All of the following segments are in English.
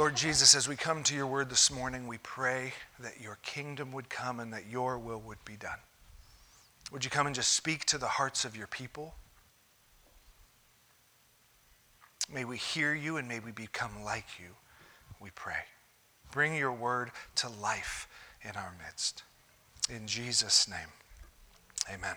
Lord Jesus, as we come to your word this morning, we pray that your kingdom would come and that your will would be done. Would you come and just speak to the hearts of your people? May we hear you and may we become like you, we pray. Bring your word to life in our midst. In Jesus' name, amen.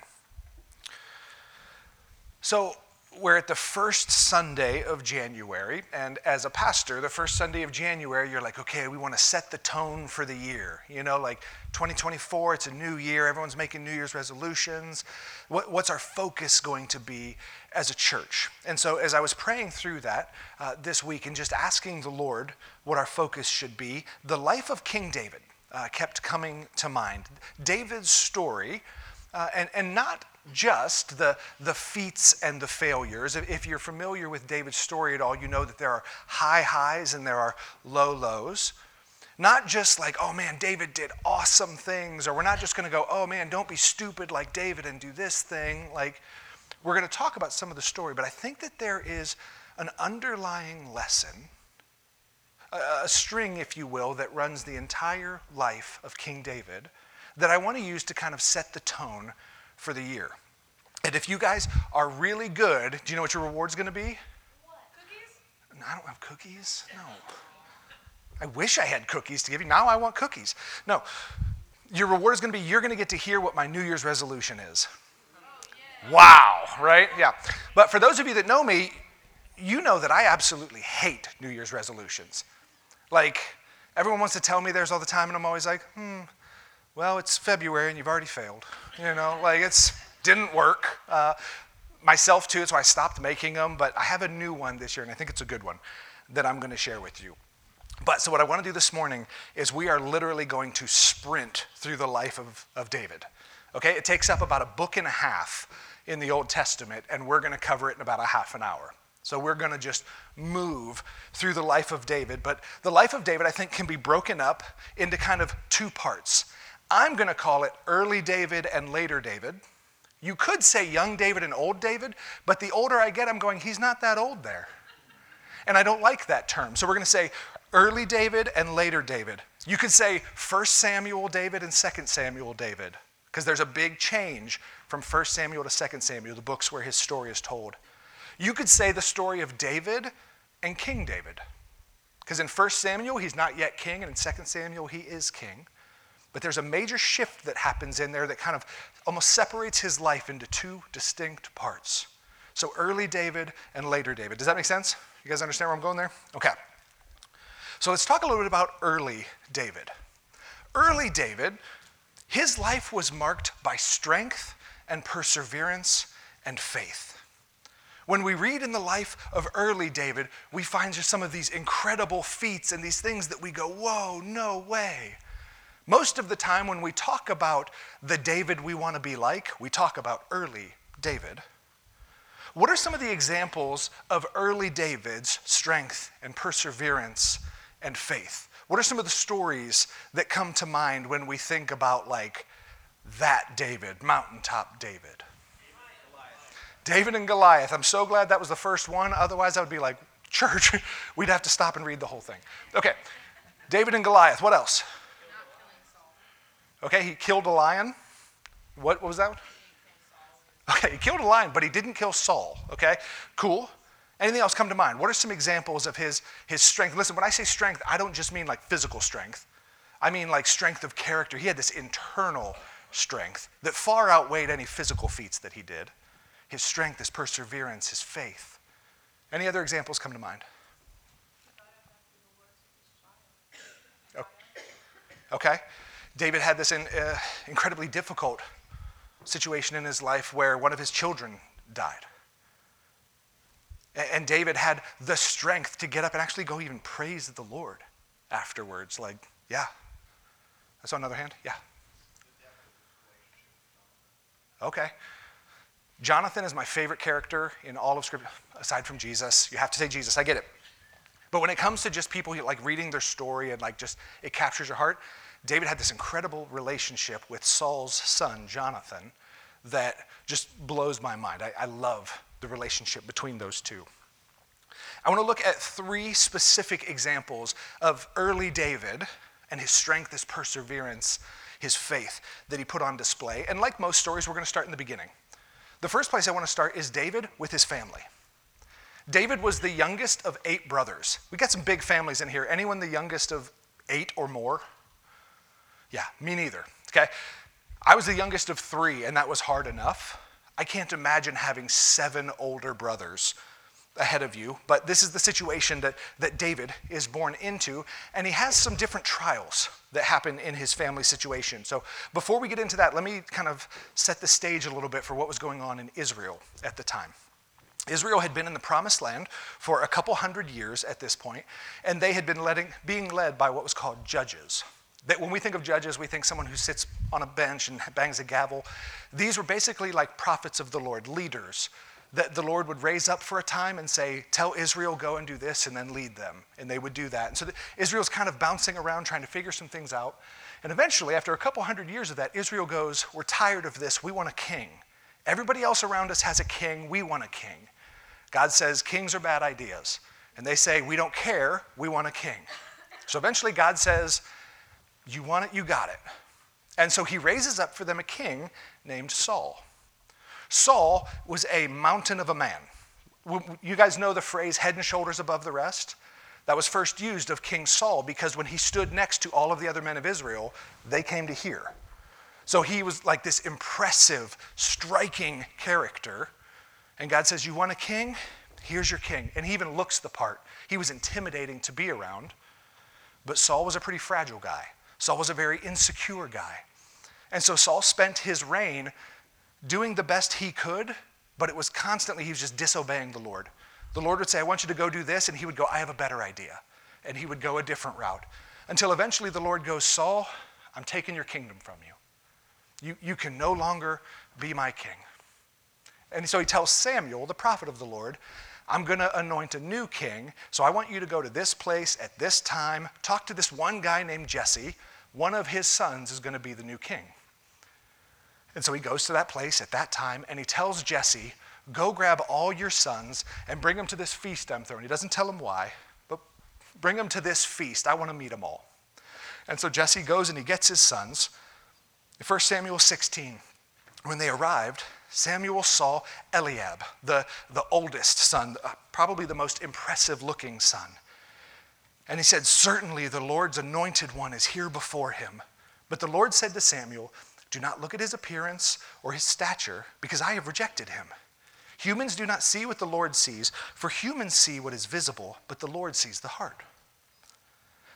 So, we're at the first Sunday of January, and as a pastor, the first Sunday of January, you're like, okay, we want to set the tone for the year. You know, like 2024, it's a new year, everyone's making New Year's resolutions. What, what's our focus going to be as a church? And so, as I was praying through that uh, this week and just asking the Lord what our focus should be, the life of King David uh, kept coming to mind. David's story, uh, and, and not just the, the feats and the failures. If you're familiar with David's story at all, you know that there are high highs and there are low lows. Not just like, oh man, David did awesome things, or we're not just going to go, oh man, don't be stupid like David and do this thing. Like, we're going to talk about some of the story, but I think that there is an underlying lesson, a, a string, if you will, that runs the entire life of King David that I want to use to kind of set the tone for the year. And if you guys are really good, do you know what your reward's going to be? What? Cookies? I don't have cookies. No. I wish I had cookies to give you. Now I want cookies. No. Your reward is going to be you're going to get to hear what my New Year's resolution is. Wow, right? Yeah. But for those of you that know me, you know that I absolutely hate New Year's resolutions. Like, everyone wants to tell me there's all the time, and I'm always like, hmm, well, it's February and you've already failed. You know, like it's didn't work. Uh, myself too, so I stopped making them, but I have a new one this year, and I think it's a good one that I'm going to share with you. But so, what I want to do this morning is we are literally going to sprint through the life of, of David. Okay, it takes up about a book and a half in the Old Testament, and we're going to cover it in about a half an hour. So, we're going to just move through the life of David. But the life of David, I think, can be broken up into kind of two parts. I'm going to call it early David and later David. You could say young David and old David, but the older I get, I'm going, he's not that old there. And I don't like that term. So we're going to say early David and later David. You could say 1 Samuel David and 2 Samuel David, because there's a big change from 1 Samuel to 2 Samuel, the books where his story is told. You could say the story of David and King David, because in 1 Samuel, he's not yet king, and in 2 Samuel, he is king. But there's a major shift that happens in there that kind of almost separates his life into two distinct parts. So early David and later David. Does that make sense? You guys understand where I'm going there? Okay. So let's talk a little bit about early David. Early David, his life was marked by strength and perseverance and faith. When we read in the life of early David, we find just some of these incredible feats and these things that we go, whoa, no way. Most of the time, when we talk about the David we want to be like, we talk about early David. What are some of the examples of early David's strength and perseverance and faith? What are some of the stories that come to mind when we think about, like, that David, mountaintop David? David and Goliath. I'm so glad that was the first one. Otherwise, I would be like, church, we'd have to stop and read the whole thing. Okay, David and Goliath. What else? Okay, he killed a lion. What, was that? Okay, he killed a lion, but he didn't kill Saul. Okay, cool. Anything else come to mind? What are some examples of his, his strength? Listen, when I say strength, I don't just mean like physical strength. I mean like strength of character. He had this internal strength that far outweighed any physical feats that he did. His strength, his perseverance, his faith. Any other examples come to mind? Okay. David had this in, uh, incredibly difficult situation in his life where one of his children died. And David had the strength to get up and actually go even praise the Lord afterwards. Like, yeah. I saw another hand. Yeah. Okay. Jonathan is my favorite character in all of Scripture, aside from Jesus. You have to say Jesus, I get it. But when it comes to just people like reading their story and like just it captures your heart, David had this incredible relationship with Saul's son, Jonathan, that just blows my mind. I, I love the relationship between those two. I want to look at three specific examples of early David and his strength, his perseverance, his faith that he put on display. And like most stories, we're going to start in the beginning. The first place I want to start is David with his family. David was the youngest of eight brothers. We got some big families in here. Anyone the youngest of eight or more? Yeah, me neither. Okay. I was the youngest of three, and that was hard enough. I can't imagine having seven older brothers ahead of you, but this is the situation that, that David is born into, and he has some different trials that happen in his family situation. So before we get into that, let me kind of set the stage a little bit for what was going on in Israel at the time. Israel had been in the promised land for a couple hundred years at this point, and they had been letting, being led by what was called judges. That when we think of judges, we think someone who sits on a bench and bangs a gavel. These were basically like prophets of the Lord, leaders that the Lord would raise up for a time and say, Tell Israel, go and do this, and then lead them. And they would do that. And so Israel's kind of bouncing around trying to figure some things out. And eventually, after a couple hundred years of that, Israel goes, We're tired of this. We want a king. Everybody else around us has a king. We want a king. God says, Kings are bad ideas. And they say, We don't care. We want a king. So eventually, God says, You want it, you got it. And so he raises up for them a king named Saul. Saul was a mountain of a man. You guys know the phrase head and shoulders above the rest? That was first used of King Saul because when he stood next to all of the other men of Israel, they came to here. So he was like this impressive, striking character. And God says, You want a king? Here's your king. And he even looks the part. He was intimidating to be around. But Saul was a pretty fragile guy. Saul was a very insecure guy. And so Saul spent his reign doing the best he could, but it was constantly, he was just disobeying the Lord. The Lord would say, I want you to go do this, and he would go, I have a better idea. And he would go a different route. Until eventually the Lord goes, Saul, I'm taking your kingdom from you. You, you can no longer be my king. And so he tells Samuel, the prophet of the Lord, I'm going to anoint a new king. So I want you to go to this place at this time, talk to this one guy named Jesse. One of his sons is going to be the new king. And so he goes to that place at that time and he tells Jesse, Go grab all your sons and bring them to this feast I'm throwing. He doesn't tell him why, but bring them to this feast. I want to meet them all. And so Jesse goes and he gets his sons. 1 Samuel 16, when they arrived, Samuel saw Eliab, the, the oldest son, uh, probably the most impressive looking son. And he said, Certainly the Lord's anointed one is here before him. But the Lord said to Samuel, do not look at his appearance or his stature, because I have rejected him. Humans do not see what the Lord sees, for humans see what is visible, but the Lord sees the heart.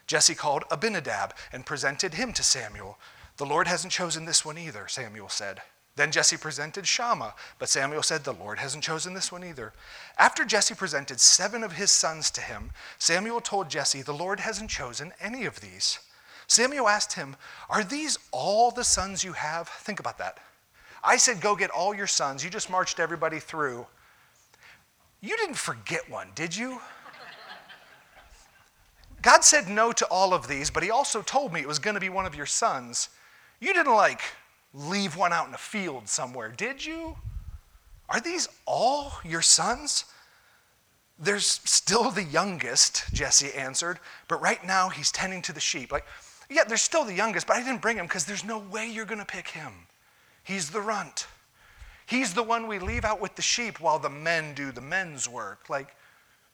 Jesse called Abinadab and presented him to Samuel. The Lord hasn't chosen this one either, Samuel said. Then Jesse presented Shammah, but Samuel said, The Lord hasn't chosen this one either. After Jesse presented seven of his sons to him, Samuel told Jesse, The Lord hasn't chosen any of these. Samuel asked him, Are these all the sons you have? Think about that. I said, Go get all your sons. You just marched everybody through. You didn't forget one, did you? God said no to all of these, but He also told me it was going to be one of your sons. You didn't like leave one out in a field somewhere, did you? Are these all your sons? There's still the youngest, Jesse answered, but right now he's tending to the sheep. Like, yeah, they're still the youngest, but I didn't bring him because there's no way you're going to pick him. He's the runt. He's the one we leave out with the sheep while the men do the men's work. Like,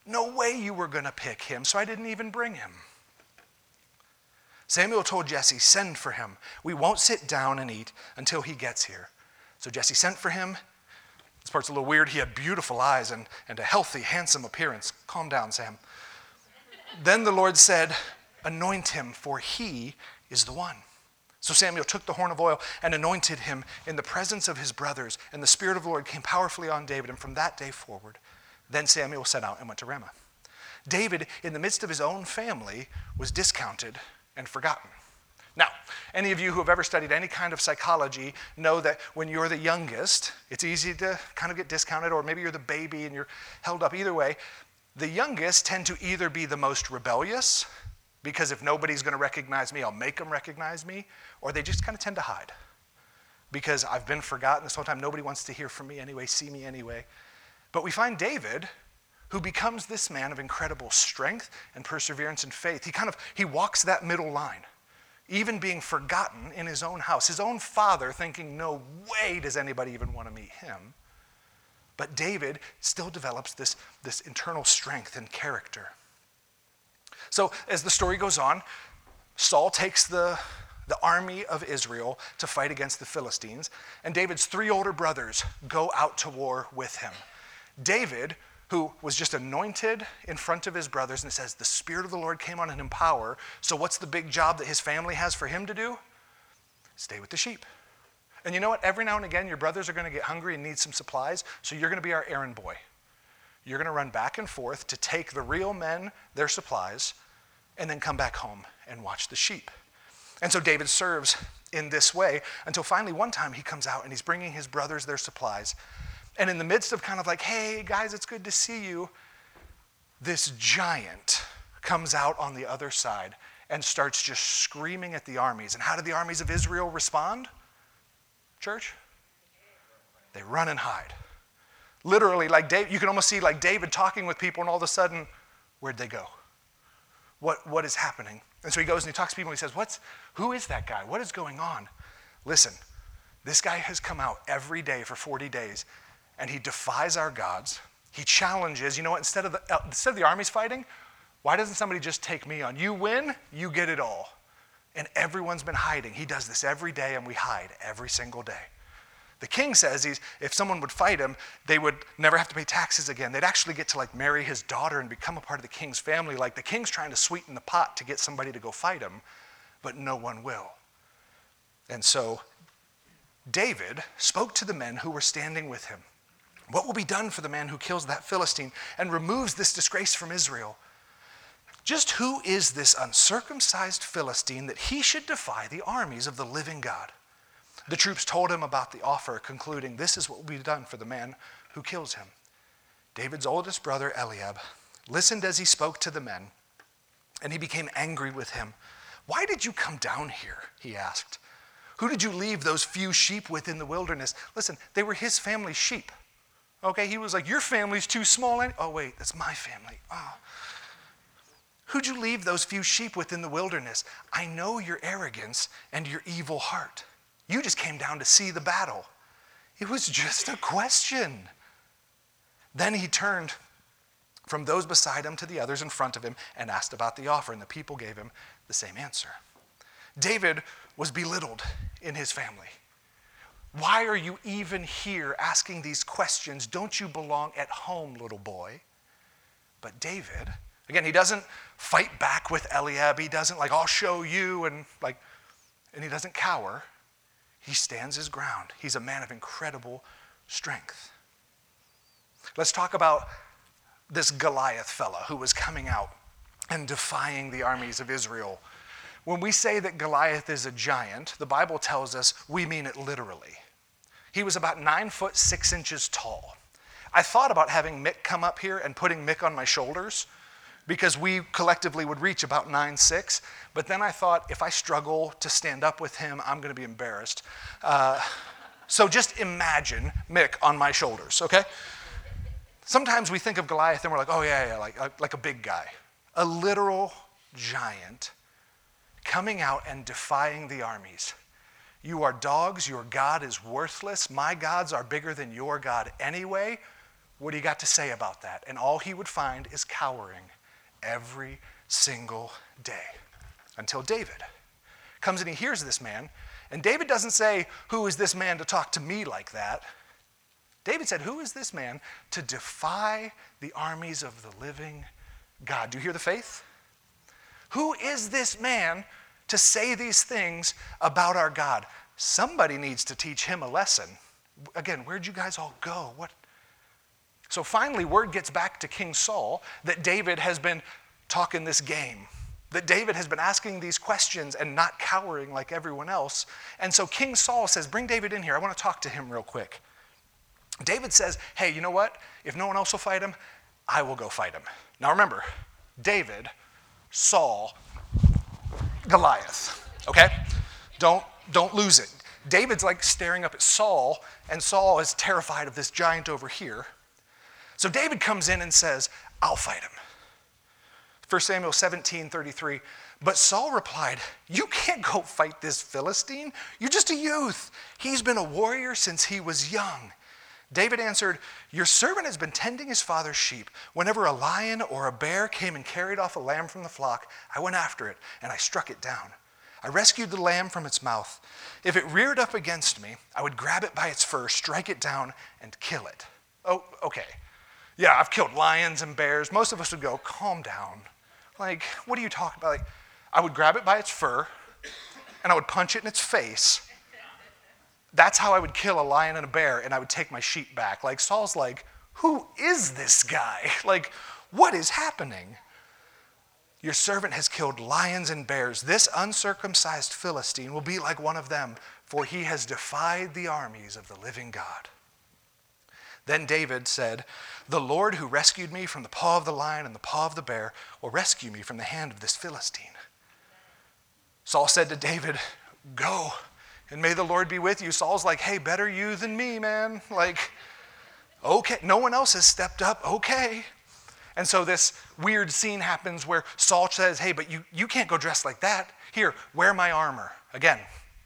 no way you were going to pick him, so I didn't even bring him. Samuel told Jesse, Send for him. We won't sit down and eat until he gets here. So Jesse sent for him. This part's a little weird. He had beautiful eyes and, and a healthy, handsome appearance. Calm down, Sam. then the Lord said, Anoint him, for he is the one. So Samuel took the horn of oil and anointed him in the presence of his brothers, and the Spirit of the Lord came powerfully on David. And from that day forward, then Samuel set out and went to Ramah. David, in the midst of his own family, was discounted and forgotten. Now, any of you who have ever studied any kind of psychology know that when you're the youngest, it's easy to kind of get discounted, or maybe you're the baby and you're held up. Either way, the youngest tend to either be the most rebellious because if nobody's going to recognize me, I'll make them recognize me, or they just kind of tend to hide because I've been forgotten this whole time. Nobody wants to hear from me anyway, see me anyway. But we find David, who becomes this man of incredible strength and perseverance and faith. He kind of he walks that middle line, even being forgotten in his own house. His own father thinking, "No way does anybody even want to meet him." But David still develops this, this internal strength and character. So, as the story goes on, Saul takes the, the army of Israel to fight against the Philistines, and David's three older brothers go out to war with him. David, who was just anointed in front of his brothers, and it says, The Spirit of the Lord came on him in power. So, what's the big job that his family has for him to do? Stay with the sheep. And you know what? Every now and again, your brothers are going to get hungry and need some supplies, so you're going to be our errand boy. You're going to run back and forth to take the real men their supplies and then come back home and watch the sheep. And so David serves in this way until finally one time he comes out and he's bringing his brothers their supplies. And in the midst of kind of like, hey, guys, it's good to see you, this giant comes out on the other side and starts just screaming at the armies. And how did the armies of Israel respond? Church? They run and hide. Literally, like Dave, you can almost see like David talking with people, and all of a sudden, where'd they go? What, what is happening? And so he goes and he talks to people and he says, What's, Who is that guy? What is going on? Listen, this guy has come out every day for 40 days and he defies our gods. He challenges, you know what, instead of the, uh, instead of the armies fighting, why doesn't somebody just take me on? You win, you get it all and everyone's been hiding. He does this every day, and we hide every single day. The king says he's, if someone would fight him, they would never have to pay taxes again. They'd actually get to like marry his daughter and become a part of the king's family. Like the king's trying to sweeten the pot to get somebody to go fight him, but no one will. And so David spoke to the men who were standing with him. What will be done for the man who kills that Philistine and removes this disgrace from Israel? Just who is this uncircumcised Philistine that he should defy the armies of the living God? The troops told him about the offer, concluding, This is what will be done for the man who kills him. David's oldest brother, Eliab, listened as he spoke to the men, and he became angry with him. Why did you come down here? He asked. Who did you leave those few sheep with in the wilderness? Listen, they were his family's sheep. Okay, he was like, Your family's too small. Oh, wait, that's my family. Oh. Who'd you leave those few sheep with in the wilderness? I know your arrogance and your evil heart. You just came down to see the battle. It was just a question. Then he turned from those beside him to the others in front of him and asked about the offer, and the people gave him the same answer. David was belittled in his family. Why are you even here asking these questions? Don't you belong at home, little boy? But David, Again, he doesn't fight back with Eliab. He doesn't like, I'll show you, and like, and he doesn't cower. He stands his ground. He's a man of incredible strength. Let's talk about this Goliath fella who was coming out and defying the armies of Israel. When we say that Goliath is a giant, the Bible tells us we mean it literally. He was about nine foot six inches tall. I thought about having Mick come up here and putting Mick on my shoulders because we collectively would reach about nine six. But then I thought, if I struggle to stand up with him, I'm going to be embarrassed. Uh, so just imagine Mick on my shoulders, okay? Sometimes we think of Goliath and we're like, oh, yeah, yeah, like, like a big guy. A literal giant coming out and defying the armies. You are dogs, your God is worthless. My gods are bigger than your God anyway. What do you got to say about that? And all he would find is cowering every single day until David comes and he hears this man. And David doesn't say, Who is this man to talk to me like that? David said, Who is this man to defy the armies of the living God? Do you hear the faith? Who is this man to say these things about our God? Somebody needs to teach him a lesson. Again, where'd you guys all go? What, so finally, word gets back to King Saul that David has been talking this game, that David has been asking these questions and not cowering like everyone else. And so King Saul says, Bring David in here. I want to talk to him real quick. David says, Hey, you know what? If no one else will fight him, I will go fight him. Now remember, David, Saul, Goliath. Okay? Don't, don't lose it. David's like staring up at Saul, and Saul is terrified of this giant over here. So David comes in and says, I'll fight him. 1 Samuel 17 33. But Saul replied, You can't go fight this Philistine. You're just a youth. He's been a warrior since he was young. David answered, Your servant has been tending his father's sheep. Whenever a lion or a bear came and carried off a lamb from the flock, I went after it and I struck it down. I rescued the lamb from its mouth. If it reared up against me, I would grab it by its fur, strike it down, and kill it. Oh, okay. Yeah, I've killed lions and bears. Most of us would go, Calm down. Like, what are you talking about? Like, I would grab it by its fur and I would punch it in its face. That's how I would kill a lion and a bear, and I would take my sheep back. Like, Saul's like, Who is this guy? Like, what is happening? Your servant has killed lions and bears. This uncircumcised Philistine will be like one of them, for he has defied the armies of the living God. Then David said, The Lord who rescued me from the paw of the lion and the paw of the bear will rescue me from the hand of this Philistine. Saul said to David, Go, and may the Lord be with you. Saul's like, Hey, better you than me, man. Like, okay, no one else has stepped up. Okay. And so this weird scene happens where Saul says, Hey, but you, you can't go dressed like that. Here, wear my armor. Again,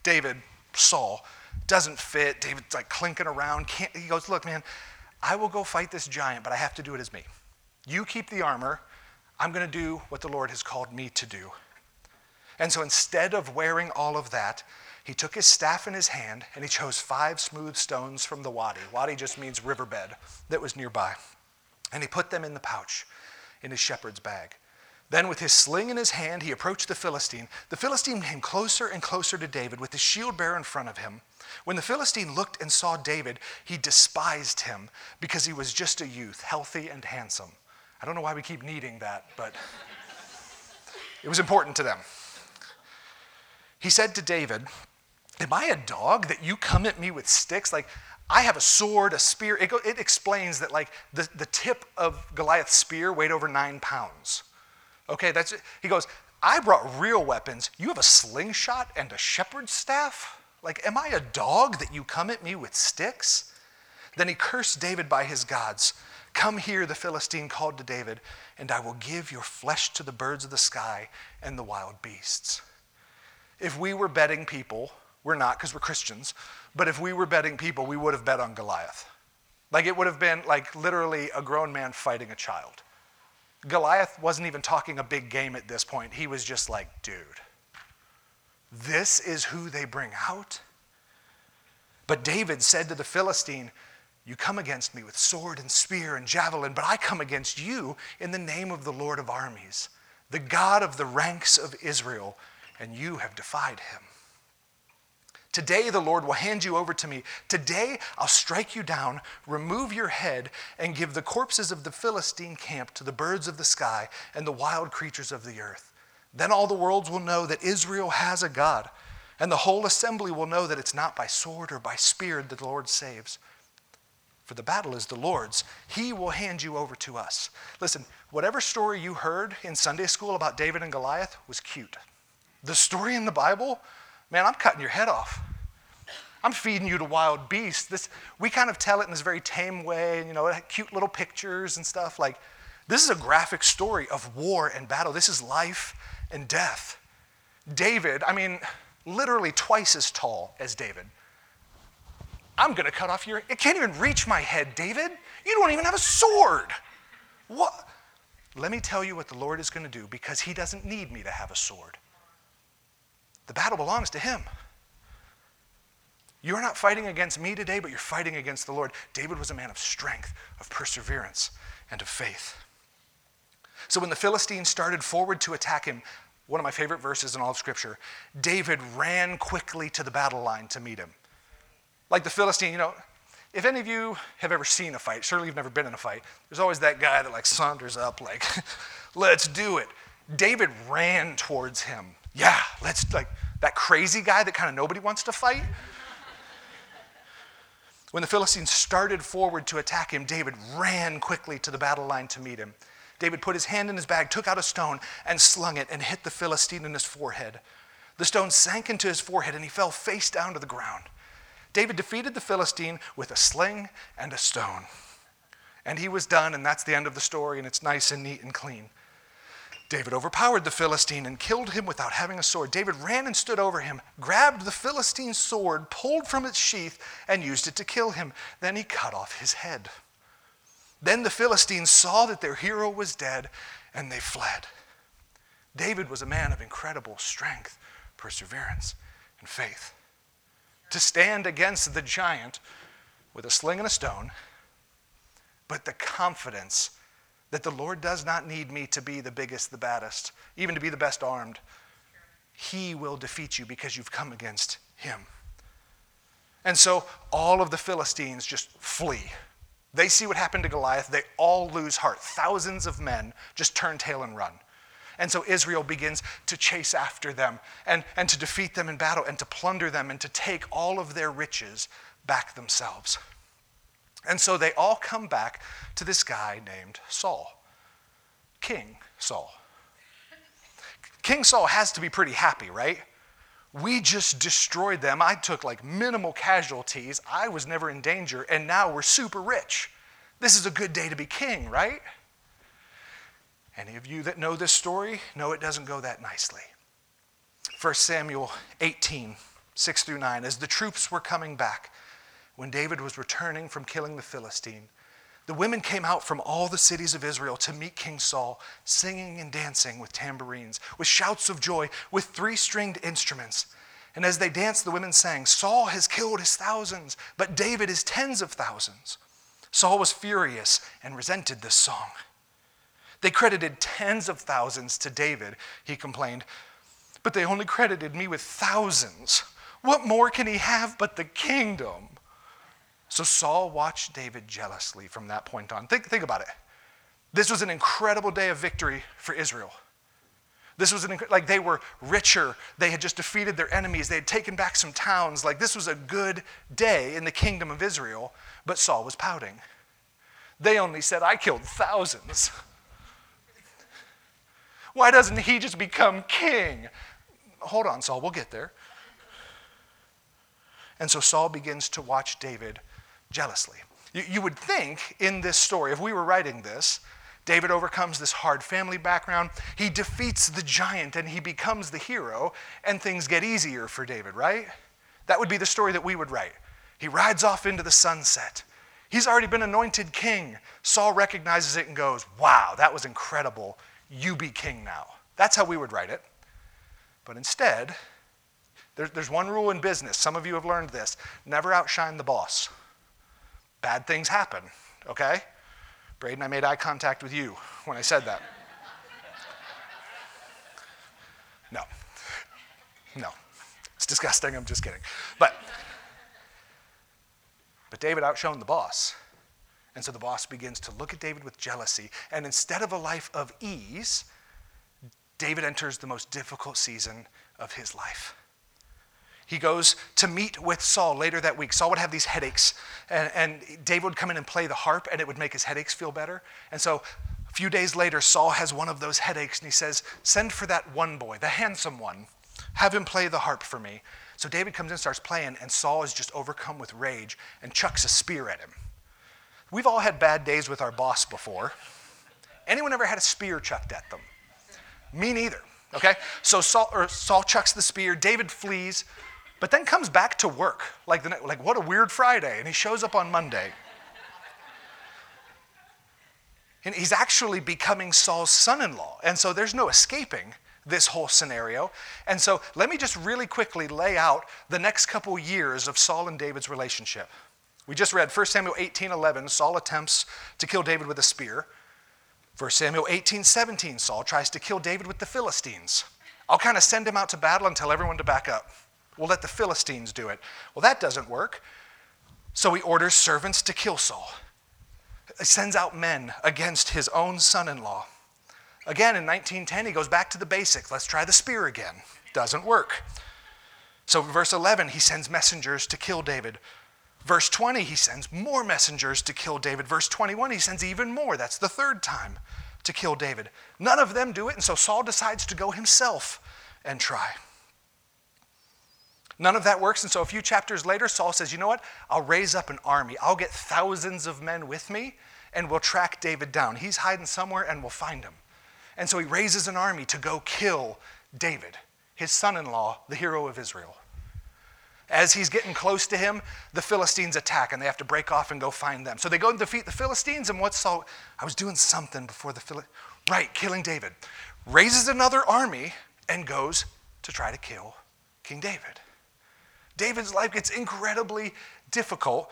David, Saul, doesn't fit. David's like clinking around. Can't, he goes, Look, man, I will go fight this giant, but I have to do it as me. You keep the armor. I'm going to do what the Lord has called me to do. And so instead of wearing all of that, he took his staff in his hand and he chose five smooth stones from the wadi. Wadi just means riverbed that was nearby. And he put them in the pouch in his shepherd's bag. Then, with his sling in his hand, he approached the Philistine. The Philistine came closer and closer to David with his shield bearer in front of him. When the Philistine looked and saw David, he despised him because he was just a youth, healthy and handsome. I don't know why we keep needing that, but it was important to them. He said to David, Am I a dog that you come at me with sticks? Like, I have a sword, a spear. It, go, it explains that, like, the, the tip of Goliath's spear weighed over nine pounds. Okay, that's it. He goes, I brought real weapons. You have a slingshot and a shepherd's staff? Like, am I a dog that you come at me with sticks? Then he cursed David by his gods. Come here, the Philistine called to David, and I will give your flesh to the birds of the sky and the wild beasts. If we were betting people, we're not because we're Christians, but if we were betting people, we would have bet on Goliath. Like it would have been like literally a grown man fighting a child. Goliath wasn't even talking a big game at this point. He was just like, dude, this is who they bring out. But David said to the Philistine, You come against me with sword and spear and javelin, but I come against you in the name of the Lord of armies, the God of the ranks of Israel, and you have defied him. Today the Lord will hand you over to me. Today I'll strike you down, remove your head, and give the corpses of the Philistine camp to the birds of the sky and the wild creatures of the earth. Then all the worlds will know that Israel has a God, and the whole assembly will know that it's not by sword or by spear that the Lord saves. For the battle is the Lord's. He will hand you over to us. Listen, whatever story you heard in Sunday school about David and Goliath was cute. The story in the Bible, man, I'm cutting your head off. I'm feeding you to wild beasts. This, we kind of tell it in this very tame way, and you know, cute little pictures and stuff. Like, this is a graphic story of war and battle. This is life and death. David, I mean, literally twice as tall as David. I'm to cut off your. It can't even reach my head, David. You don't even have a sword. What? Let me tell you what the Lord is to do because he doesn't need me to have a sword. The battle belongs to him. You're not fighting against me today, but you're fighting against the Lord. David was a man of strength, of perseverance, and of faith. So when the Philistines started forward to attack him, one of my favorite verses in all of Scripture, David ran quickly to the battle line to meet him. Like the Philistine, you know, if any of you have ever seen a fight, surely you've never been in a fight, there's always that guy that like saunters up, like, let's do it. David ran towards him. Yeah, let's, like, that crazy guy that kind of nobody wants to fight. When the Philistines started forward to attack him, David ran quickly to the battle line to meet him. David put his hand in his bag, took out a stone, and slung it and hit the Philistine in his forehead. The stone sank into his forehead and he fell face down to the ground. David defeated the Philistine with a sling and a stone. And he was done, and that's the end of the story, and it's nice and neat and clean. David overpowered the Philistine and killed him without having a sword. David ran and stood over him, grabbed the Philistine's sword, pulled from its sheath, and used it to kill him. Then he cut off his head. Then the Philistines saw that their hero was dead, and they fled. David was a man of incredible strength, perseverance, and faith. To stand against the giant with a sling and a stone, but the confidence that the Lord does not need me to be the biggest, the baddest, even to be the best armed. He will defeat you because you've come against him. And so all of the Philistines just flee. They see what happened to Goliath. They all lose heart. Thousands of men just turn tail and run. And so Israel begins to chase after them and, and to defeat them in battle and to plunder them and to take all of their riches back themselves. And so they all come back to this guy named Saul, King Saul. King Saul has to be pretty happy, right? We just destroyed them. I took like minimal casualties. I was never in danger, and now we're super rich. This is a good day to be king, right? Any of you that know this story know it doesn't go that nicely. 1 Samuel 18, 6 through 9. As the troops were coming back, when David was returning from killing the Philistine, the women came out from all the cities of Israel to meet King Saul, singing and dancing with tambourines, with shouts of joy, with three stringed instruments. And as they danced, the women sang, Saul has killed his thousands, but David his tens of thousands. Saul was furious and resented this song. They credited tens of thousands to David, he complained, but they only credited me with thousands. What more can he have but the kingdom? So Saul watched David jealously from that point on. Think, think about it. This was an incredible day of victory for Israel. This was an, like they were richer. They had just defeated their enemies. They had taken back some towns. Like this was a good day in the kingdom of Israel, but Saul was pouting. They only said, I killed thousands. Why doesn't he just become king? Hold on, Saul, we'll get there. And so Saul begins to watch David jealously. You, you would think in this story, if we were writing this, David overcomes this hard family background. He defeats the giant and he becomes the hero, and things get easier for David, right? That would be the story that we would write. He rides off into the sunset. He's already been anointed king. Saul recognizes it and goes, Wow, that was incredible. You be king now. That's how we would write it. But instead, there's one rule in business. Some of you have learned this never outshine the boss bad things happen, okay? Braden, I made eye contact with you when I said that. No. No. It's disgusting. I'm just kidding. But but David outshone the boss. And so the boss begins to look at David with jealousy. And instead of a life of ease, David enters the most difficult season of his life he goes to meet with Saul later that week. Saul would have these headaches, and, and, David would come in and play the harp, and it would make his headaches feel better. And so a few days later, Saul has one of those headaches, and he says, Send for that one boy, the handsome one. Have him play the harp for me. So David comes in, starts playing, and Saul is just overcome with rage and chucks a spear at him. We've all had bad days with our boss before. Anyone ever had a spear chucked at them? Me neither. Okay? So Saul, Saul chucks the spear, David flees but then comes back to work. Like, the, like what a weird Friday. And he shows up on Monday. and he's actually becoming Saul's son in law. And so there's no escaping this whole scenario. And so let me just really quickly lay out the next couple years of Saul and David's relationship. We just read 1 Samuel 18 11, Saul attempts to kill David with a spear. 1 Samuel 18 17, Saul tries to kill David with the Philistines. I'll kind of send him out to battle and tell everyone to back up. We'll let the Philistines do it. Well, that doesn't work. So he orders servants to kill Saul. He sends out men against his own son in law. Again, in 1910, he goes back to the basics. Let's try the spear again. Doesn't work. So, verse 11, he sends messengers to kill David. Verse 20, he sends more messengers to kill David. Verse 21, he sends even more. That's the third time to kill David. None of them do it, and so Saul decides to go himself and try. None of that works. And so a few chapters later, Saul says, You know what? I'll raise up an army. I'll get thousands of men with me, and we'll track David down. He's hiding somewhere and we'll find him. And so he raises an army to go kill David, his son in law, the hero of Israel. As he's getting close to him, the Philistines attack and they have to break off and go find them. So they go and defeat the Philistines. And what's Saul? I was doing something before the Philistines. Right, killing David. Raises another army and goes to try to kill King David. David's life gets incredibly difficult,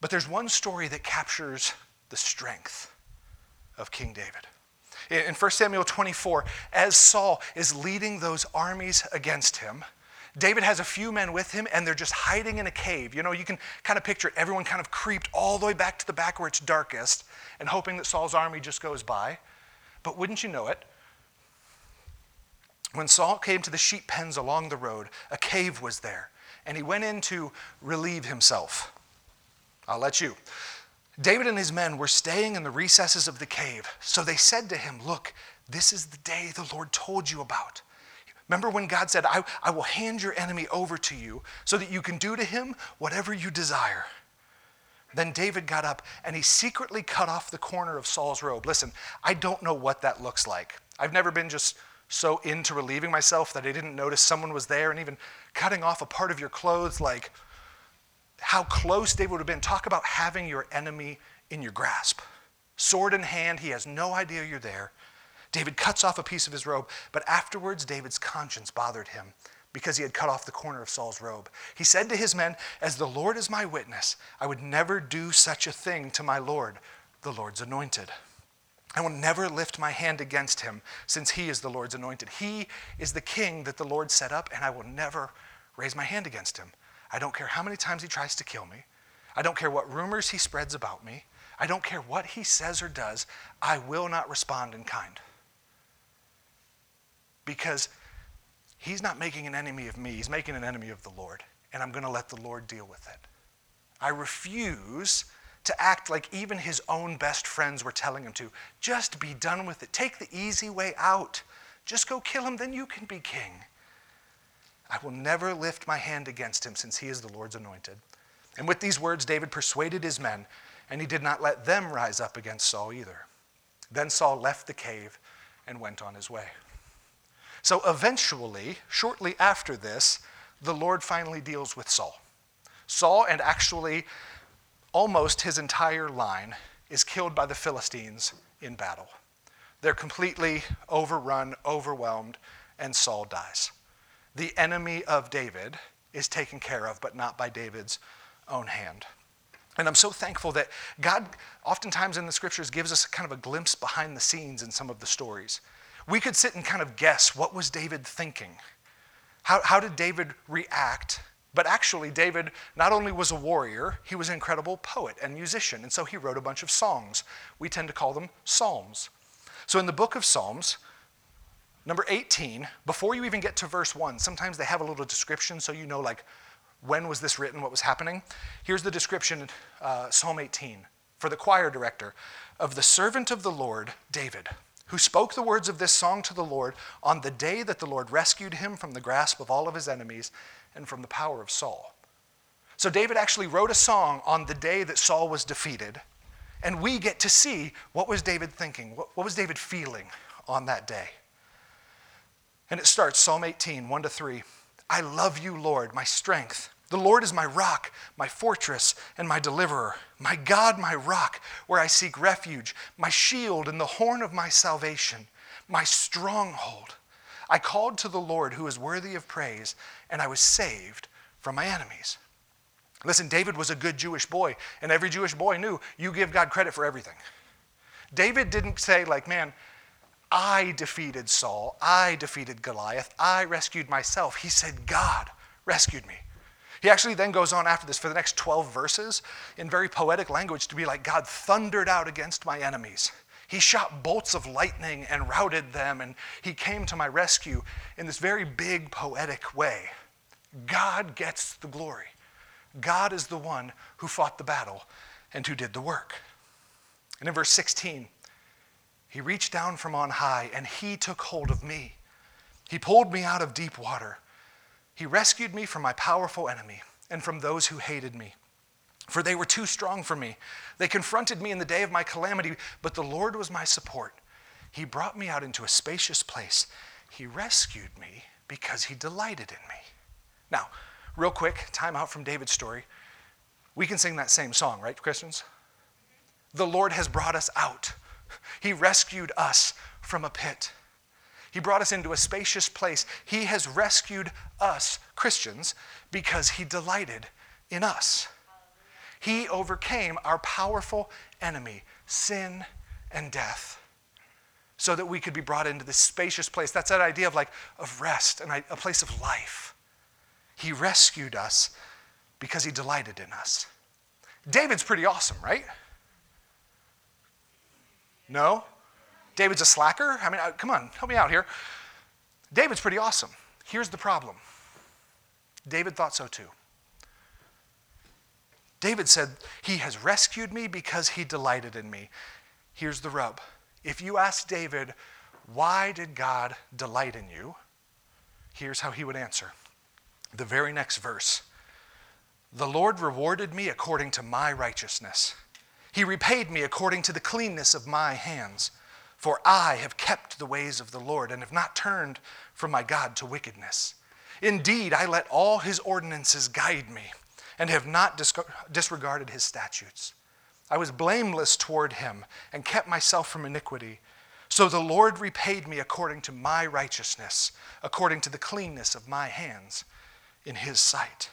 but there's one story that captures the strength of King David. In 1 Samuel 24, as Saul is leading those armies against him, David has a few men with him and they're just hiding in a cave. You know, you can kind of picture it. Everyone kind of creeped all the way back to the back where it's darkest and hoping that Saul's army just goes by. But wouldn't you know it? When Saul came to the sheep pens along the road, a cave was there, and he went in to relieve himself. I'll let you. David and his men were staying in the recesses of the cave, so they said to him, Look, this is the day the Lord told you about. Remember when God said, I, I will hand your enemy over to you so that you can do to him whatever you desire? Then David got up and he secretly cut off the corner of Saul's robe. Listen, I don't know what that looks like. I've never been just so into relieving myself that I didn't notice someone was there and even cutting off a part of your clothes, like how close David would have been. Talk about having your enemy in your grasp. Sword in hand, he has no idea you're there. David cuts off a piece of his robe, but afterwards David's conscience bothered him because he had cut off the corner of Saul's robe. He said to his men, As the Lord is my witness, I would never do such a thing to my Lord, the Lord's anointed. I will never lift my hand against him, since he is the Lord's anointed. He is the king that the Lord set up, and I will never raise my hand against him. I don't care how many times he tries to kill me. I don't care what rumors he spreads about me. I don't care what he says or does. I will not respond in kind. Because he's not making an enemy of me, he's making an enemy of the Lord. And I'm going to let the Lord deal with it. I refuse to act like even his own best friends were telling him to. Just be done with it. Take the easy way out. Just go kill him, then you can be king. I will never lift my hand against him, since he is the Lord's anointed. And with these words, David persuaded his men, and he did not let them rise up against Saul either. Then Saul left the cave and went on his way. So eventually, shortly after this, the Lord finally deals with Saul. Saul, and actually almost his entire line is killed by the Philistines in battle. They're completely overrun, overwhelmed, and Saul dies. The enemy of David is taken care of, but not by David's own hand. And I'm so thankful that God, oftentimes in the scriptures, gives us kind of a glimpse behind the scenes in some of the stories. We could sit and kind of guess what was David thinking? How, how did David react but actually, David not only was a warrior, he was an incredible poet and musician, and so he wrote a bunch of songs. We tend to call them psalms. So in the book of Psalms, number 18, before you even get to verse 1, sometimes they have a little description so you know, like, when was this written, what was happening. Here's the description, uh, Psalm 18, for the choir director of the servant of the Lord, David who spoke the words of this song to the Lord on the day that the Lord rescued him from the grasp of all of his enemies and from the power of Saul. So David actually wrote a song on the day that Saul was defeated, and we get to see what was David thinking, what, what was David feeling on that day. And it starts Psalm 18, 1 to 3. I love you, Lord, my strength. The Lord is my rock, my fortress, and my deliverer, my God, my rock, where I seek refuge, my shield and the horn of my salvation, my stronghold. I called to the Lord who is worthy of praise, and I was saved from my enemies. Listen, David was a good Jewish boy, and every Jewish boy knew you give God credit for everything. David didn't say, like, man, I defeated Saul, I defeated Goliath, I rescued myself. He said, God rescued me. He actually then goes on after this for the next 12 verses in very poetic language to be like, God thundered out against my enemies. He shot bolts of lightning and routed them, and he came to my rescue in this very big, poetic way. God gets the glory. God is the one who fought the battle and who did the work. And in verse 16, he reached down from on high and he took hold of me. He pulled me out of deep water. He rescued me from my powerful enemy and from those who hated me for they were too strong for me. They confronted me in the day of my calamity, but the Lord was my support. He brought me out into a spacious place. He rescued me because he delighted in me. Now, real quick, time out from David's story. We can sing that same song, right, Christians? The Lord has brought us out. He rescued us from a pit. He brought us into a spacious place. He has rescued us, Christians, because He delighted in us. He overcame our powerful enemy, sin and death, so that we could be brought into this spacious place. That's that idea of like of rest and a place of life. He rescued us because he delighted in us. David's pretty awesome, right? No? David's a slacker? I mean, uh, come on, help me out here. David's pretty awesome. Here's the problem David thought so too. David said, He has rescued me because he delighted in me. Here's the rub. If you ask David, Why did God delight in you? Here's how he would answer. The very next verse The Lord rewarded me according to my righteousness. He repaid me according to the cleanness of my hands. For I have kept the ways of the Lord and have not turned from my God to wickedness. Indeed, I let all his ordinances guide me and have not disregarded his statutes. I was blameless toward him and kept myself from iniquity. So the Lord repaid me according to my righteousness, according to the cleanness of my hands in his sight.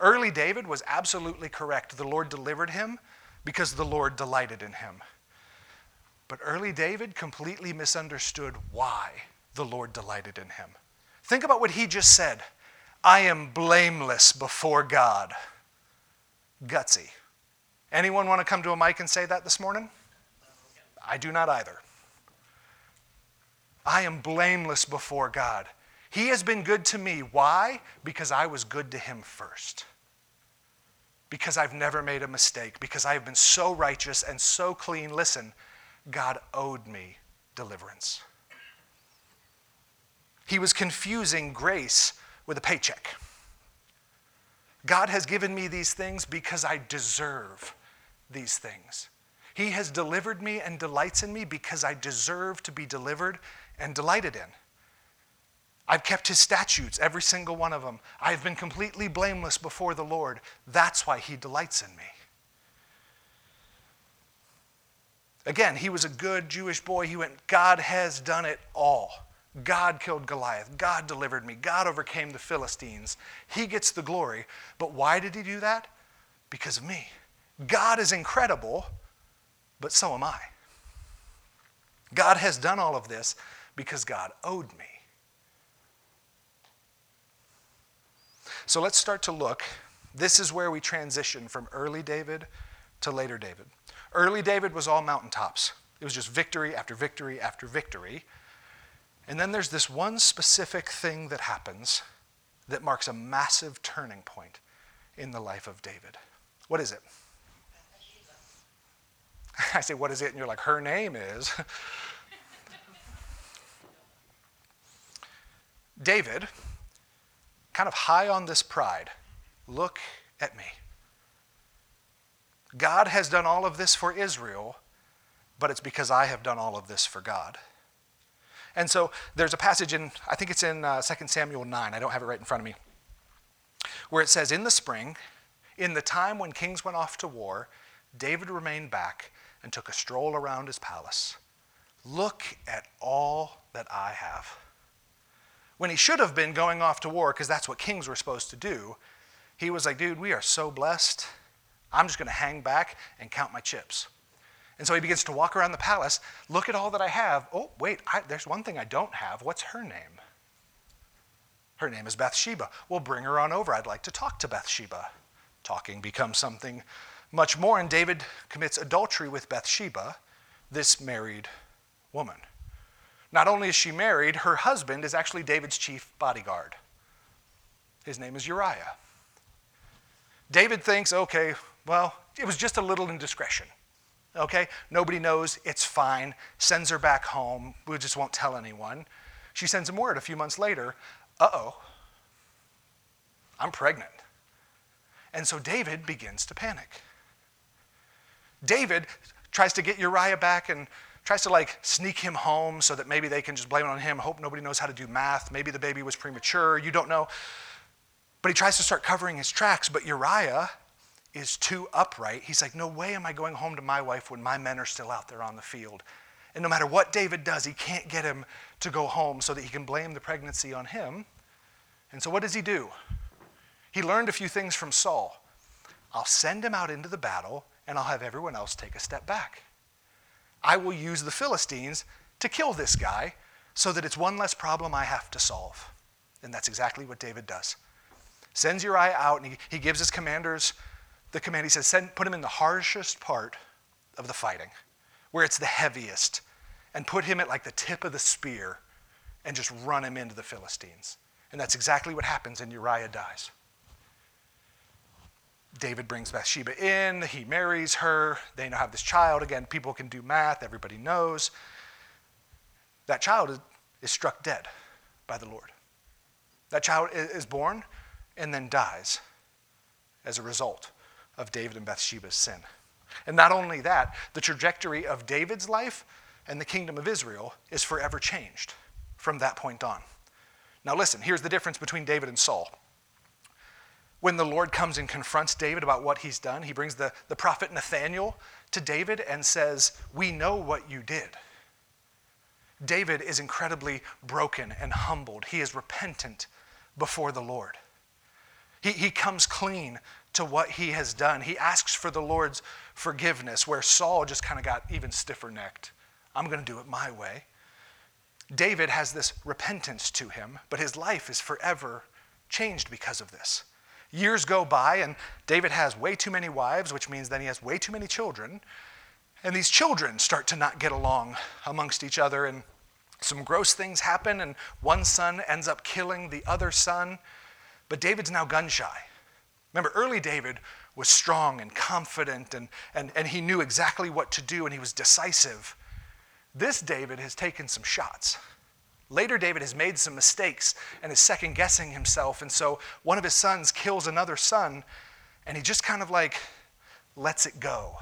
Early David was absolutely correct. The Lord delivered him because the Lord delighted in him. But early David completely misunderstood why the Lord delighted in him. Think about what he just said I am blameless before God. Gutsy. Anyone want to come to a mic and say that this morning? I do not either. I am blameless before God. He has been good to me. Why? Because I was good to him first. Because I've never made a mistake. Because I have been so righteous and so clean. Listen, God owed me deliverance. He was confusing grace with a paycheck. God has given me these things because I deserve these things. He has delivered me and delights in me because I deserve to be delivered and delighted in. I've kept his statutes, every single one of them. I've been completely blameless before the Lord. That's why he delights in me. Again, he was a good Jewish boy. He went, God has done it all. God killed Goliath. God delivered me. God overcame the Philistines. He gets the glory. But why did he do that? Because of me. God is incredible, but so am I. God has done all of this because God owed me. So let's start to look. This is where we transition from early David to later David. Early David was all mountaintops. It was just victory after victory after victory. And then there's this one specific thing that happens that marks a massive turning point in the life of David. What is it? I say, What is it? And you're like, Her name is. David, kind of high on this pride, look at me. God has done all of this for Israel, but it's because I have done all of this for God. And so there's a passage in, I think it's in uh, 2 Samuel 9, I don't have it right in front of me, where it says, In the spring, in the time when kings went off to war, David remained back and took a stroll around his palace. Look at all that I have. When he should have been going off to war, because that's what kings were supposed to do, he was like, dude, we are so blessed. I'm just going to hang back and count my chips. And so he begins to walk around the palace. Look at all that I have. Oh, wait, I, there's one thing I don't have. What's her name? Her name is Bathsheba. Well, bring her on over. I'd like to talk to Bathsheba. Talking becomes something much more, and David commits adultery with Bathsheba, this married woman. Not only is she married, her husband is actually David's chief bodyguard. His name is Uriah. David thinks, okay, well, it was just a little indiscretion. Okay? Nobody knows. It's fine. Sends her back home. We just won't tell anyone. She sends him word a few months later uh oh, I'm pregnant. And so David begins to panic. David tries to get Uriah back and tries to like sneak him home so that maybe they can just blame it on him. Hope nobody knows how to do math. Maybe the baby was premature. You don't know. But he tries to start covering his tracks. But Uriah is too upright. He's like, No way am I going home to my wife when my men are still out there on the field. And no matter what David does, he can't get him to go home so that he can blame the pregnancy on him. And so what does he do? He learned a few things from Saul. I'll send him out into the battle and I'll have everyone else take a step back. I will use the Philistines to kill this guy so that it's one less problem I have to solve. And that's exactly what David does. Sends Uriah out and he, he gives his commanders the command. He says, Send, put him in the harshest part of the fighting, where it's the heaviest, and put him at like the tip of the spear and just run him into the Philistines. And that's exactly what happens, and Uriah dies. David brings Bathsheba in, he marries her, they now have this child. Again, people can do math, everybody knows. That child is, is struck dead by the Lord. That child is born and then dies as a result of David and Bathsheba's sin. And not only that, the trajectory of David's life and the kingdom of Israel is forever changed from that point on. Now, listen, here's the difference between David and Saul when the Lord comes and confronts David about what he's done, he brings the, the prophet Nathaniel to David and says, We know what you did. David is incredibly broken and humbled. He is repentant before the Lord. He, he comes clean to what he has done. He asks for the Lord's forgiveness, where Saul just kind of got even stiffer necked. I'm going to do it my way. David has this repentance to him, but his life is forever changed because of this. Years go by, and David has way too many wives, which means then he has way too many children. And these children start to not get along amongst each other, and some gross things happen, and one son ends up killing the other son. But David's now gun shy. Remember, early David was strong and confident, and, and, and he knew exactly what to do, and he was decisive. This David has taken some shots. Later, David has made some mistakes and is second guessing himself. And so one of his sons kills another son, and he just kind of like lets it go.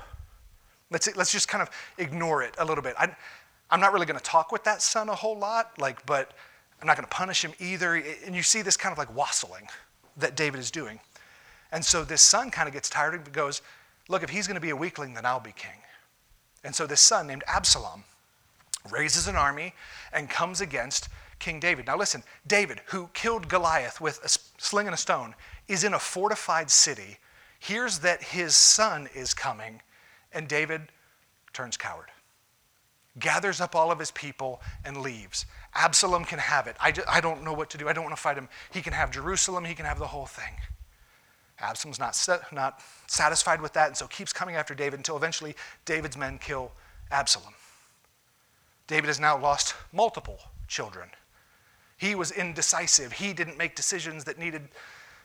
Let's, let's just kind of ignore it a little bit. I, I'm not really going to talk with that son a whole lot, like, but I'm not going to punish him either. And you see this kind of like wassailing that David is doing. And so this son kind of gets tired and goes, Look, if he's going to be a weakling, then I'll be king. And so this son named Absalom raises an army and comes against King David. Now, listen, David, who killed Goliath with a sling and a stone, is in a fortified city, hears that his son is coming, and David turns coward. Gathers up all of his people and leaves. Absalom can have it. I, just, I don't know what to do. I don't want to fight him. He can have Jerusalem, he can have the whole thing. Absalom's not, not satisfied with that, and so keeps coming after David until eventually David's men kill Absalom. David has now lost multiple children. He was indecisive. He didn't make decisions that needed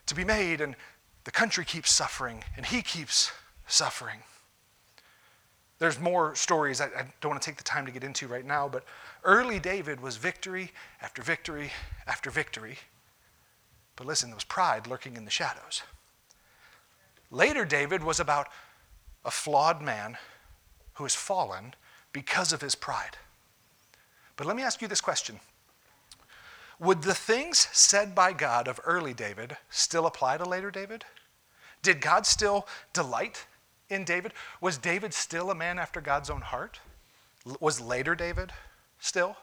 to be made, and the country keeps suffering, and he keeps suffering. There's more stories I, I don't want to take the time to get into right now, but early David was victory after victory after victory. But listen, there was pride lurking in the shadows. Later, David was about a flawed man who has fallen because of his pride. But let me ask you this question Would the things said by God of early David still apply to later David? Did God still delight in David? Was David still a man after God's own heart? Was later David still?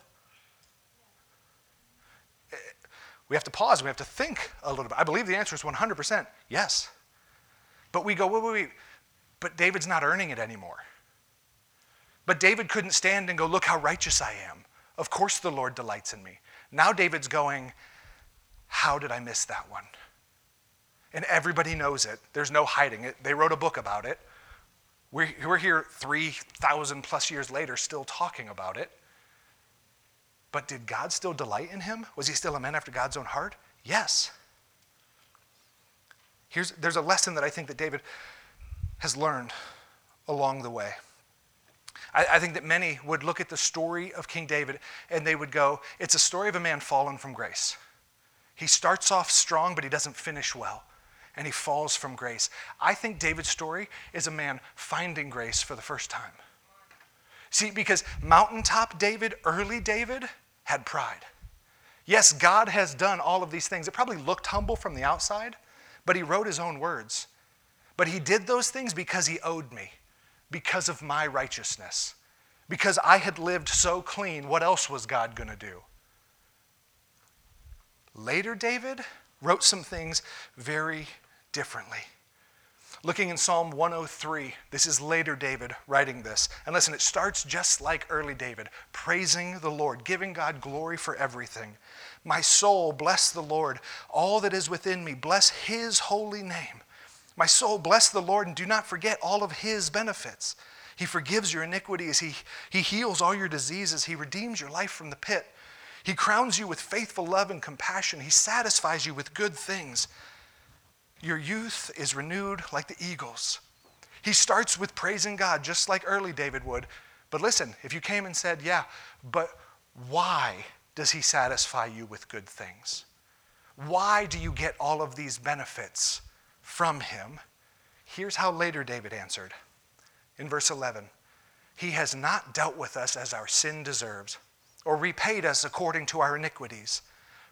We have to pause. We have to think a little bit. I believe the answer is 100% yes. But we go, wait, wait, wait. But David's not earning it anymore. But David couldn't stand and go, look how righteous I am. Of course, the Lord delights in me. Now, David's going, How did I miss that one? And everybody knows it. There's no hiding it. They wrote a book about it. We're, we're here 3,000 plus years later still talking about it. But did God still delight in him? Was he still a man after God's own heart? Yes. Here's, there's a lesson that I think that David has learned along the way. I, I think that many would look at the story of King David and they would go, it's a story of a man fallen from grace. He starts off strong, but he doesn't finish well. and he falls from grace. I think David's story is a man finding grace for the first time. See, because mountaintop David, early David, had pride. Yes, God has done all of these things. It probably looked humble from the outside, but he wrote his own words. But he did those things because he owed me, because of my righteousness. Because I had lived so clean, what else was God going to do? Later, David wrote some things very differently. Looking in Psalm 103, this is later David writing this. And listen, it starts just like early David, praising the Lord, giving God glory for everything. My soul, bless the Lord. All that is within me, bless his holy name. My soul, bless the Lord and do not forget all of his benefits. He forgives your iniquities, he, he heals all your diseases, he redeems your life from the pit. He crowns you with faithful love and compassion, he satisfies you with good things your youth is renewed like the eagles. He starts with praising God, just like early David would. But listen, if you came and said, Yeah, but why does he satisfy you with good things? Why do you get all of these benefits from him? Here's how later David answered. In verse 11, He has not dealt with us as our sin deserves, or repaid us according to our iniquities.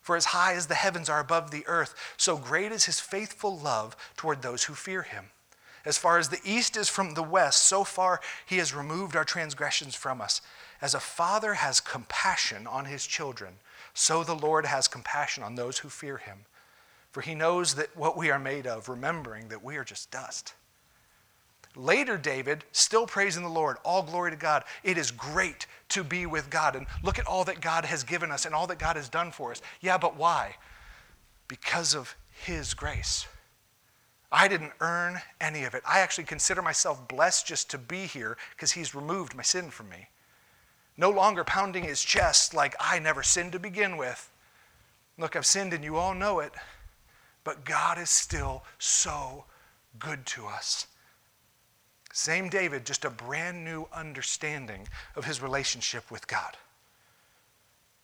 For as high as the heavens are above the earth, so great is his faithful love toward those who fear him. As far as the east is from the west, so far he has removed our transgressions from us. As a father has compassion on his children, so the Lord has compassion on those who fear him. For he knows that what we are made of, remembering that we are just dust. Later, David, still praising the Lord, all glory to God. It is great to be with God. And look at all that God has given us and all that God has done for us. Yeah, but why? Because of His grace. I didn't earn any of it. I actually consider myself blessed just to be here because He's removed my sin from me. No longer pounding his chest like I never sinned to begin with. Look, I've sinned and you all know it, but God is still so good to us. Same David, just a brand new understanding of his relationship with God.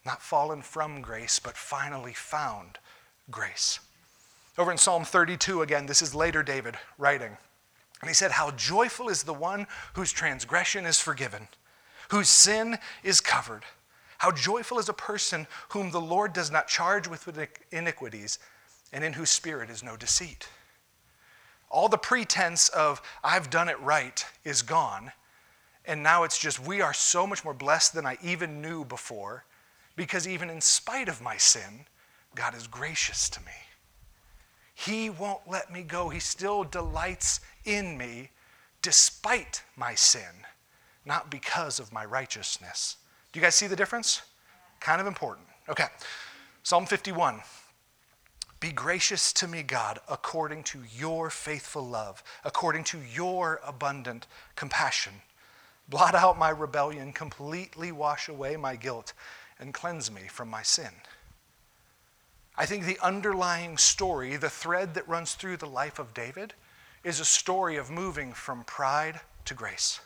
Not fallen from grace, but finally found grace. Over in Psalm 32 again, this is later David writing. And he said, How joyful is the one whose transgression is forgiven, whose sin is covered. How joyful is a person whom the Lord does not charge with iniquities, and in whose spirit is no deceit. All the pretense of, I've done it right, is gone. And now it's just, we are so much more blessed than I even knew before, because even in spite of my sin, God is gracious to me. He won't let me go. He still delights in me despite my sin, not because of my righteousness. Do you guys see the difference? Kind of important. Okay. Psalm 51. Be gracious to me, God, according to your faithful love, according to your abundant compassion. Blot out my rebellion, completely wash away my guilt, and cleanse me from my sin. I think the underlying story, the thread that runs through the life of David, is a story of moving from pride to grace.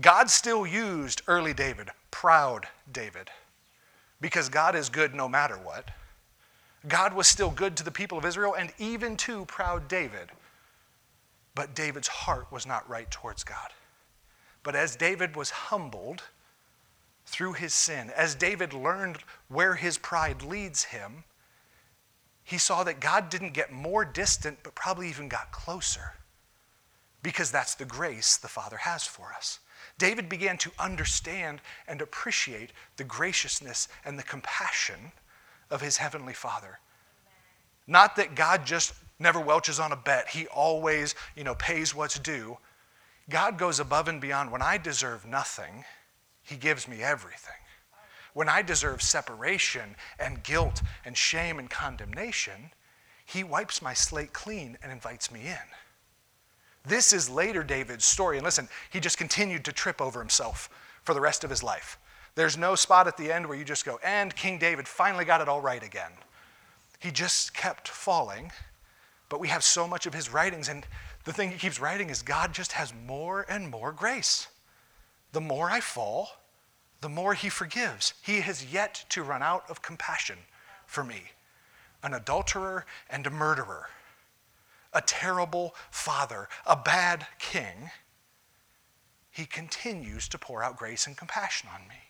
God still used early David, proud David, because God is good no matter what. God was still good to the people of Israel and even to proud David. But David's heart was not right towards God. But as David was humbled through his sin, as David learned where his pride leads him, he saw that God didn't get more distant, but probably even got closer. Because that's the grace the Father has for us. David began to understand and appreciate the graciousness and the compassion of his heavenly Father. Not that God just never welches on a bet. He always, you know, pays what's due. God goes above and beyond. When I deserve nothing, he gives me everything. When I deserve separation and guilt and shame and condemnation, he wipes my slate clean and invites me in. This is later David's story. And listen, he just continued to trip over himself for the rest of his life. There's no spot at the end where you just go, and King David finally got it all right again. He just kept falling, but we have so much of his writings, and the thing he keeps writing is God just has more and more grace. The more I fall, the more he forgives. He has yet to run out of compassion for me. an adulterer and a murderer, a terrible father, a bad king, he continues to pour out grace and compassion on me.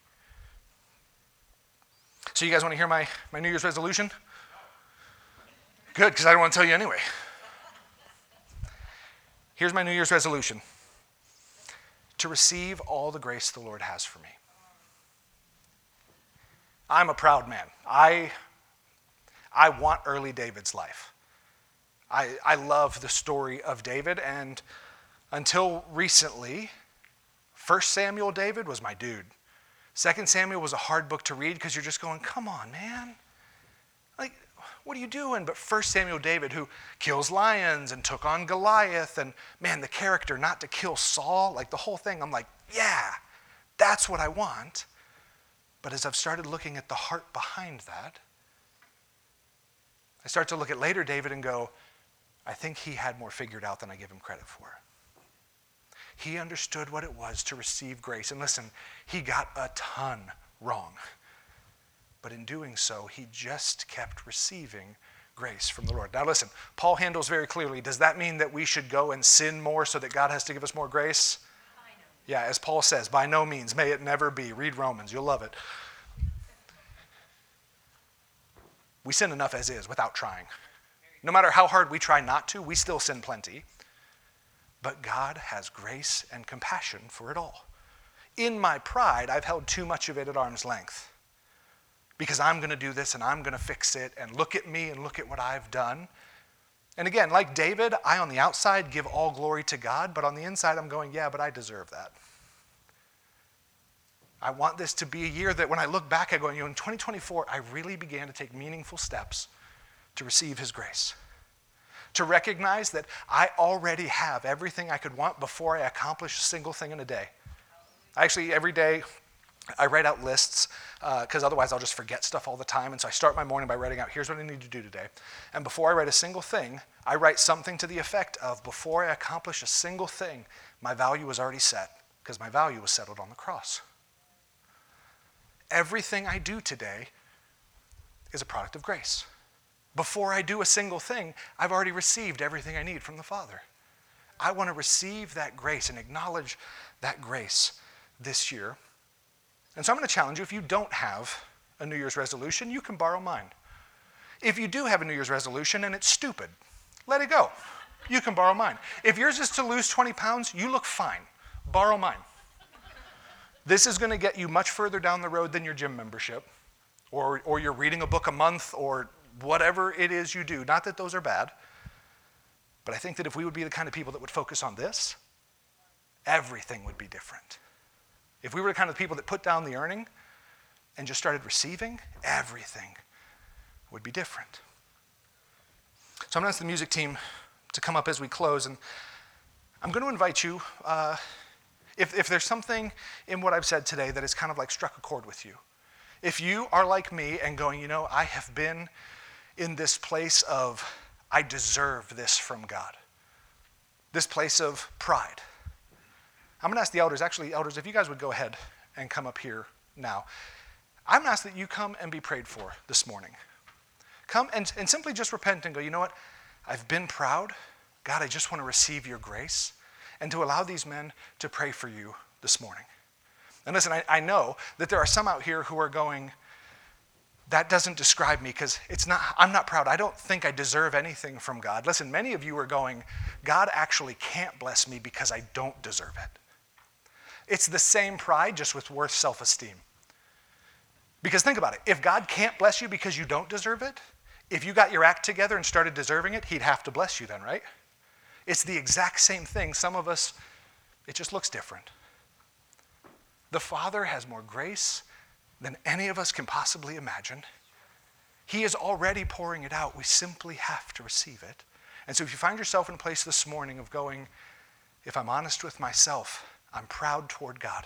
So, you guys want to hear my, my New Year's resolution? Good, because I don't want to tell you anyway. Here's my New Year's resolution to receive all the grace the Lord has for me. I'm a proud man. I, I want early David's life. I, I love the story of David, and until recently, 1 Samuel David was my dude. 2 Samuel was a hard book to read because you're just going, come on, man. Like, what are you doing? But 1 Samuel David, who kills lions and took on Goliath, and man, the character not to kill Saul, like the whole thing, I'm like, yeah, that's what I want. But as I've started looking at the heart behind that, I start to look at later David and go, I think he had more figured out than I give him credit for. He understood what it was to receive grace. And listen, he got a ton wrong. But in doing so, he just kept receiving grace from the Lord. Now, listen, Paul handles very clearly does that mean that we should go and sin more so that God has to give us more grace? Yeah, as Paul says, by no means, may it never be. Read Romans, you'll love it. We sin enough as is without trying. No matter how hard we try not to, we still sin plenty. But God has grace and compassion for it all. In my pride, I've held too much of it at arm's length because I'm going to do this and I'm going to fix it and look at me and look at what I've done. And again, like David, I on the outside give all glory to God, but on the inside, I'm going, yeah, but I deserve that. I want this to be a year that when I look back, I go, you know, in 2024, I really began to take meaningful steps to receive His grace to recognize that I already have everything I could want before I accomplish a single thing in a day. Actually, every day I write out lists because uh, otherwise I'll just forget stuff all the time. And so I start my morning by writing out, here's what I need to do today. And before I write a single thing, I write something to the effect of, before I accomplish a single thing, my value was already set because my value was settled on the cross. Everything I do today is a product of grace. Before I do a single thing, I've already received everything I need from the Father. I want to receive that grace and acknowledge that grace this year. And so I'm going to challenge you if you don't have a New Year's resolution, you can borrow mine. If you do have a New Year's resolution and it's stupid, let it go. You can borrow mine. If yours is to lose 20 pounds, you look fine. Borrow mine. This is going to get you much further down the road than your gym membership or, or you're reading a book a month or whatever it is you do. Not that those are bad, but I think that if we would be the kind of people that would focus on this, everything would be different. If we were the kind of people that put down the earning and just started receiving, everything would be different. So I'm going to ask the music team to come up as we close, and I'm going to invite you. Uh, if, if there's something in what I've said today that has kind of like struck a chord with you, if you are like me and going, you know, I have been in this place of, I deserve this from God, this place of pride. I'm going to ask the elders, actually, elders, if you guys would go ahead and come up here now. I'm going to ask that you come and be prayed for this morning. Come and, and simply just repent and go, you know what? I've been proud. God, I just want to receive your grace and to allow these men to pray for you this morning. And listen, I, I know that there are some out here who are going, that doesn't describe me because it's not i'm not proud. I don't think i deserve anything from god. Listen many of you are going god actually can't bless me because i don't deserve it. It's the same pride just with worse self-esteem. Because think about it. If god can't bless you because you don't deserve it if you got your act together and started deserving it he'd have to bless you then right? It's the exact same thing. Some of us it just looks different. The father has more grace than any of us can possibly imagine. He is already pouring it out. We simply have to receive it. And so if you find yourself in a place this morning of going, if I'm honest with myself, I'm proud toward God,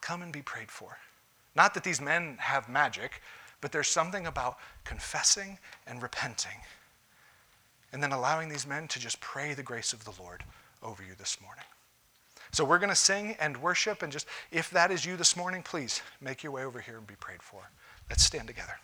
come and be prayed for. Not that these men have magic, but there's something about confessing and repenting and then allowing these men to just pray the grace of the Lord over you this morning. So we're going to sing and worship, and just if that is you this morning, please make your way over here and be prayed for. Let's stand together.